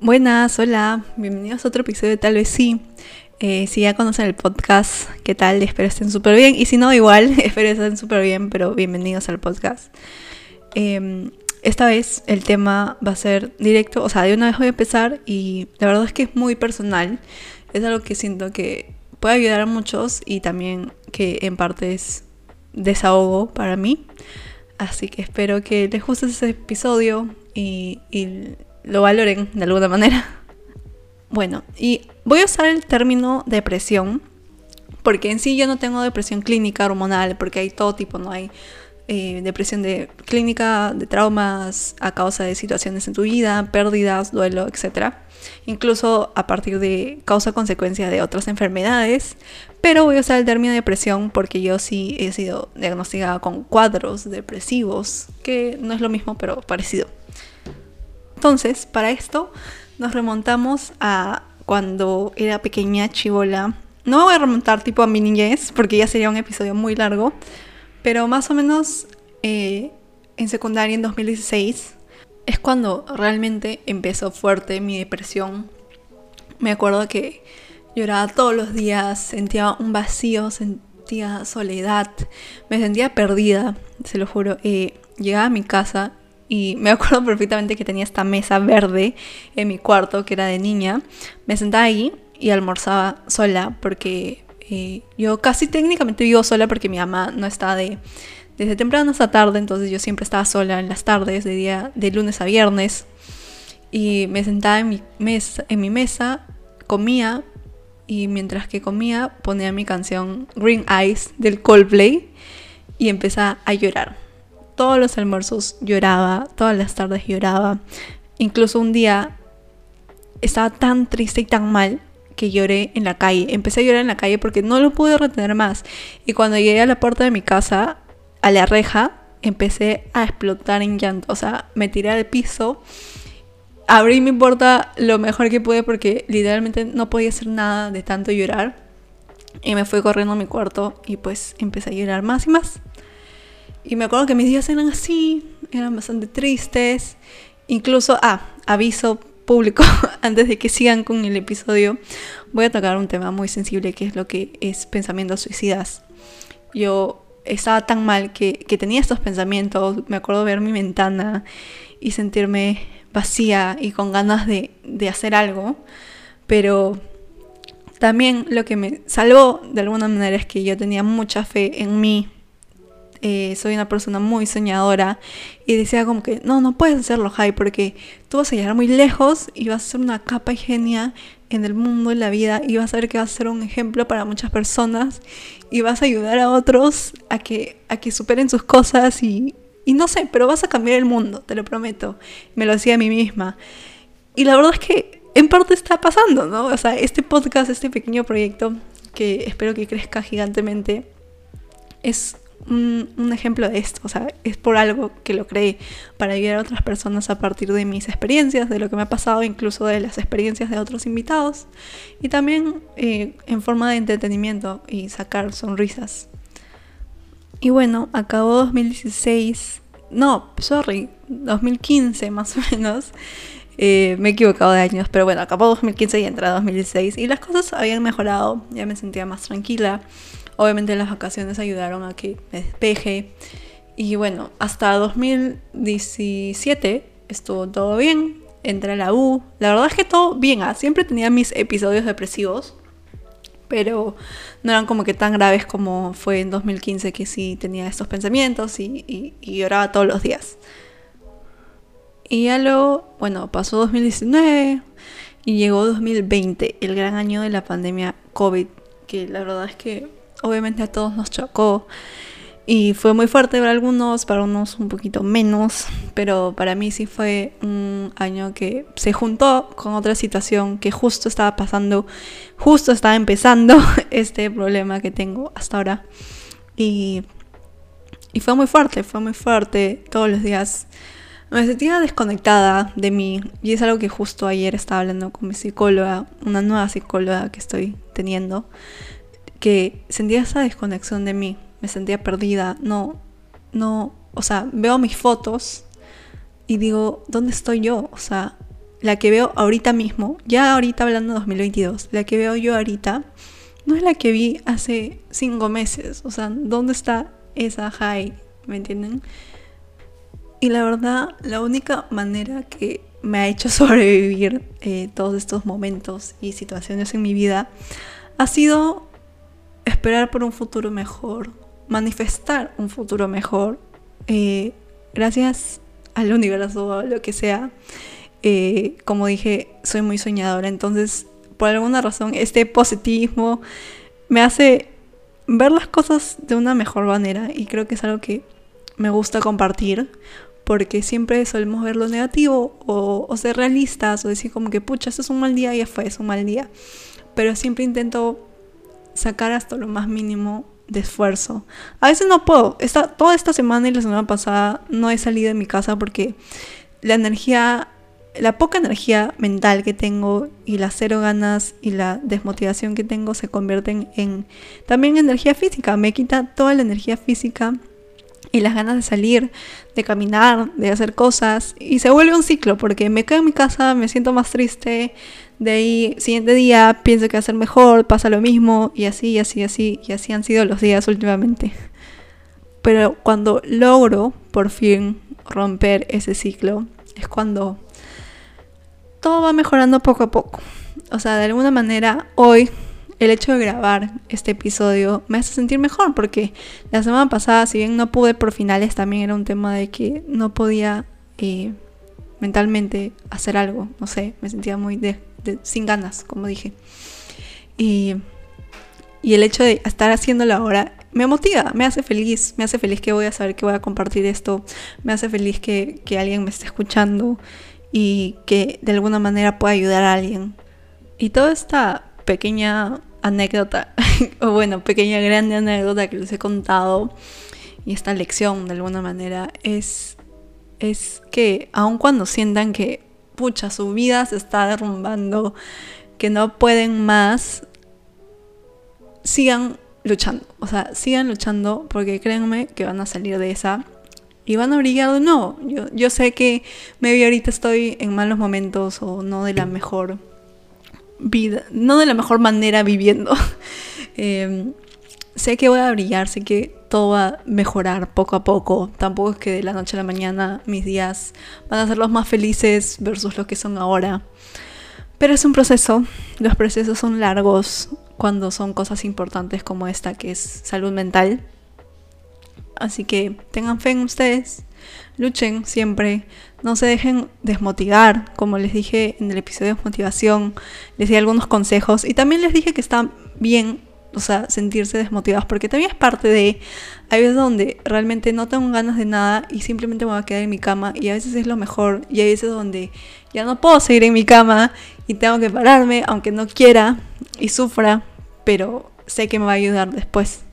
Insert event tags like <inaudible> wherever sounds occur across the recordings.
Buenas, hola, bienvenidos a otro episodio de Tal vez sí. Eh, si ya conocen el podcast, ¿qué tal? Espero estén súper bien. Y si no, igual, <laughs> espero estén súper bien, pero bienvenidos al podcast. Em, esta vez el tema va a ser directo, o sea, de una vez voy a empezar y la verdad es que es muy personal. Es algo que siento que puede ayudar a muchos y también que en parte es desahogo para mí. Así que espero que les guste ese episodio y, y lo valoren de alguna manera. <laughs> Bueno, y voy a usar el término depresión, porque en sí yo no tengo depresión clínica hormonal, porque hay todo tipo, no hay eh, depresión de clínica, de traumas a causa de situaciones en tu vida, pérdidas, duelo, etc. Incluso a partir de causa-consecuencia de otras enfermedades. Pero voy a usar el término depresión porque yo sí he sido diagnosticada con cuadros depresivos, que no es lo mismo, pero parecido. Entonces, para esto nos remontamos a cuando era pequeña chivola. No me voy a remontar tipo a mi niñez, porque ya sería un episodio muy largo, pero más o menos eh, en secundaria en 2016 es cuando realmente empezó fuerte mi depresión. Me acuerdo que lloraba todos los días, sentía un vacío, sentía soledad, me sentía perdida, se lo juro. Eh, llegaba a mi casa y me <laughs> acuerdo perfectamente que tenía esta mesa verde en mi cuarto, que era de niña. Me sentaba ahí y almorzaba sola porque eh, yo casi técnicamente vivo sola porque mi mamá no está de desde temprano hasta tarde, entonces yo siempre estaba sola en las tardes, de día de lunes a viernes. Y me sentaba en mi mesa, en mi mesa comía y mientras que comía ponía mi canción Green Eyes del Coldplay y empezaba a llorar todos los almuerzos lloraba, todas las tardes lloraba. Incluso un día estaba tan triste y tan mal que lloré en la calle. Empecé a llorar en la calle porque no lo pude retener más. Y cuando llegué a la puerta de mi casa, a la reja, empecé a explotar en llanto. O sea, me tiré al piso. Abrí mi puerta lo mejor que pude porque literalmente no podía hacer nada de tanto llorar. Y me fui corriendo a mi cuarto y pues empecé a llorar más y más. Y me acuerdo que mis días eran así, eran bastante tristes. Incluso, ah, aviso público, <laughs> antes de que sigan con el episodio, voy a tocar un tema muy sensible que es lo que es pensamientos suicidas. Yo estaba tan mal que, tenía estos pensamientos, me acuerdo ver mi ventana y sentirme vacía y con ganas de, de hacer algo, pero también lo que me salvó de alguna manera es que yo tenía mucha fe en mí, eh, soy una persona muy soñadora y decía como que no, no puedes hacerlo, Jai, porque tú vas a llegar muy lejos y vas a ser una capa genia en el mundo, en la vida y vas a ver que vas a ser un ejemplo para muchas personas y vas a ayudar a otros a que, a que superen sus cosas y, y no sé, pero vas a cambiar el mundo, te lo prometo. Me lo decía a mí misma. Y la verdad es que en parte está pasando, ¿no? O sea, este podcast, este pequeño proyecto que espero que crezca gigantemente, es un, ejemplo de esto. O sea, es por algo que lo creé, para ayudar a otras personas a partir de mis experiencias, de lo que me ha pasado, incluso de las experiencias de otros invitados. Y también eh, en forma de entretenimiento y sacar sonrisas. Y bueno, acabó 2016. No, sorry, 2015 más o menos. Eh, me he equivocado de años, pero bueno, acabó 2015 y entra 2016 y las cosas habían mejorado, ya me sentía más tranquila. Obviamente las vacaciones ayudaron a que me despeje. Y bueno, hasta 2017 estuvo todo bien. Entré a la U. La verdad es que todo bien. ¿ah? Siempre tenía mis episodios depresivos. Pero no eran como que tan graves como fue en 2015 que sí tenía estos pensamientos y, y lloraba todos los días. Y ya luego, bueno, pasó 2019 y llegó 2020, el gran año de la pandemia COVID, que la verdad es que obviamente a todos nos chocó y fue muy fuerte para algunos, para unos un poquito menos, pero para mí sí fue un año que se juntó con otra situación que justo estaba pasando, justo estaba empezando <laughs> este problema que tengo hasta ahora. Y, y fue muy fuerte, fue muy fuerte todos los días. Me sentía desconectada de mí y es algo que justo ayer estaba hablando con mi psicóloga, una nueva psicóloga que estoy teniendo que sentía esa desconexión de mí, me sentía perdida, no, no, o sea, veo mis fotos y digo, ¿dónde estoy yo? O sea, la que veo ahorita mismo, ya ahorita hablando de 2022, la que veo yo ahorita, no es la que vi hace cinco meses. O sea, ¿dónde está esa high? ¿Me entienden? Y la verdad, la única manera que me ha hecho <laughs> sobrevivir eh, todos estos momentos y situaciones en mi vida ha sido esperar por un futuro mejor, manifestar un futuro mejor, eh, gracias al universo o lo que sea. Eh, como dije, soy muy soñadora, entonces por alguna razón este positivismo me hace ver las cosas de una mejor manera y creo que es algo que me gusta compartir porque siempre solemos ver lo negativo o, ser realistas o decir como que pucha, esto es un mal día y ya fue, es un mal día. Pero siempre intento sacar hasta lo más mínimo de esfuerzo. A veces no puedo. Esta, toda esta semana y la semana pasada no he salido de mi casa porque la energía la poca energía mental que tengo y las cero ganas y la desmotivación que tengo se convierten en también energía física. Me quita toda la energía física y las ganas de salir, de caminar, de hacer cosas. Y se vuelve un ciclo porque me quedo en mi casa, me siento más triste. De ahí, siguiente día, pienso que va a ser mejor, pasa lo mismo y así, y así, y así. Y así han sido los días últimamente. Pero cuando logro por fin romper ese ciclo, es cuando todo va mejorando poco a poco. O sea, de alguna manera hoy el hecho de grabar este episodio me hace sentir mejor porque la semana pasada, si bien no pude por finales, también era un tema de que no podía eh, mentalmente hacer algo. No sé, me sentía muy sin ganas, como dije. Y, y el hecho de estar haciéndolo ahora me motiva, me hace feliz, me hace feliz que voy a saber que voy a compartir esto, me hace feliz que, que alguien me esté escuchando y que de alguna manera pueda ayudar a alguien. Y toda esta pequeña anécdota, <laughs> o bueno, pequeña grande anécdota que les he contado y esta lección de alguna manera es, es que aun cuando sientan que, pucha, su vida se está derrumbando, que no pueden más, sigan luchando. O sea, sigan luchando porque créanme que van a salir de esa y van a brillar de nuevo. Yo, yo sé que maybe ahorita estoy en malos momentos o no de la mejor vida, no de la mejor manera viviendo. <laughs> Em, sé que voy a brillar, sé que todo va a mejorar poco a poco. Tampoco es que de la noche a la mañana mis días van a ser los más felices versus los que son ahora. Pero es un proceso, los procesos son largos cuando son cosas importantes como esta que es salud mental. Así que tengan fe en ustedes, luchen siempre, no se dejen desmotivar, como les dije en el episodio de motivación, les di algunos consejos y también les dije que está bien, o sea, sentirse desmotivados, porque también es parte de, hay veces donde realmente no tengo ganas de nada y simplemente me voy a quedar en mi cama y a veces es lo mejor y hay veces donde ya no puedo seguir en mi cama y tengo que pararme, aunque no quiera y sufra, pero sé que me va a ayudar después.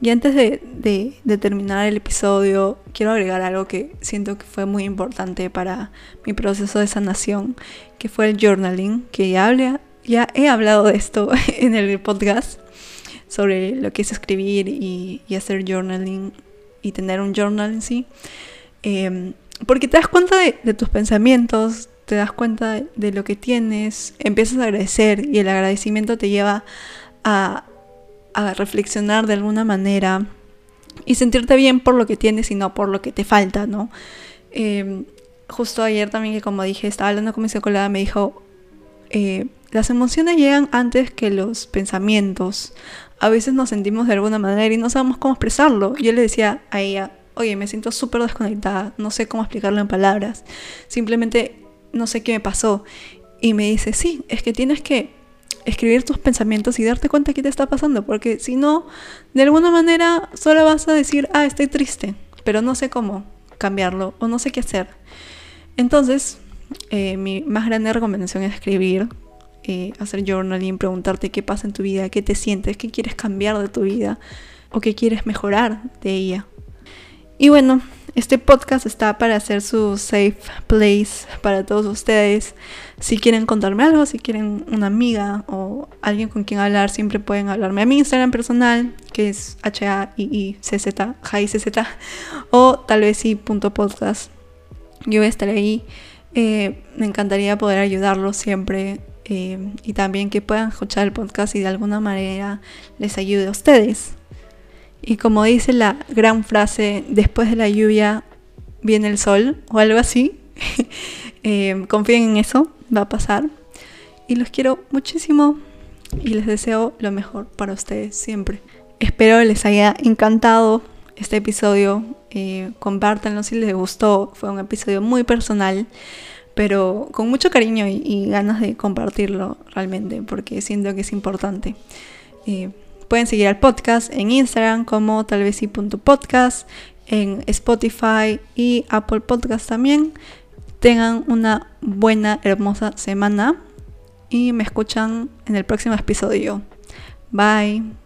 Y antes de, terminar el episodio, quiero agregar algo que siento que fue muy importante para mi proceso de sanación, que fue el journaling, que ya, ya he hablado de esto <laughs> en el podcast, sobre lo que es escribir y, hacer journaling y tener un journal en sí. Em, porque te das cuenta de, tus pensamientos, te das cuenta de lo que tienes, empiezas a agradecer y el agradecimiento te lleva a a reflexionar de alguna manera y sentirte bien por lo que tienes y no por lo que te falta, ¿no? Em, justo ayer también que como dije, estaba hablando con mi psicóloga, me dijo, eh, las emociones llegan antes que los pensamientos. A veces nos sentimos de alguna manera y no sabemos cómo expresarlo. Yo le decía a ella, oye, me siento súper desconectada, no sé cómo explicarlo en palabras, simplemente no sé qué me pasó. Y me dice, sí, es que tienes que escribir tus pensamientos y darte cuenta qué te está pasando, porque si no, de alguna manera solo vas a decir, ah, estoy triste, pero no sé cómo cambiarlo o no sé qué hacer. Entonces, eh, mi más grande recomendación es escribir, eh, hacer journaling, preguntarte qué pasa en tu vida, qué te sientes, qué quieres cambiar de tu vida o qué quieres mejorar de ella. Y bueno, este podcast está para hacer su safe place para todos ustedes. Si quieren contarme algo, si quieren una amiga o alguien con quien hablar, siempre pueden hablarme a mi Instagram personal, que es H-A-I-I-C-Z, Z o tal vez sí punto podcast. Yo voy a estar ahí. Eh, me encantaría poder ayudarlos siempre eh, y también que puedan escuchar el podcast y de alguna manera les ayude a ustedes. Y como dice la gran frase, después de la lluvia viene el sol o algo así, <laughs> eh, confíen en eso, va a pasar. Y los quiero muchísimo y les deseo lo mejor para ustedes siempre. Espero les haya encantado este episodio. Eh, compártanlo si les gustó. Fue un episodio muy personal, pero con mucho cariño y, ganas de compartirlo realmente, porque siento que es importante. Eh, Pueden seguir al podcast en Instagram como tal vez podcast, en Spotify y Apple Podcast también. Tengan una buena, hermosa semana y me escuchan en el próximo episodio. Bye.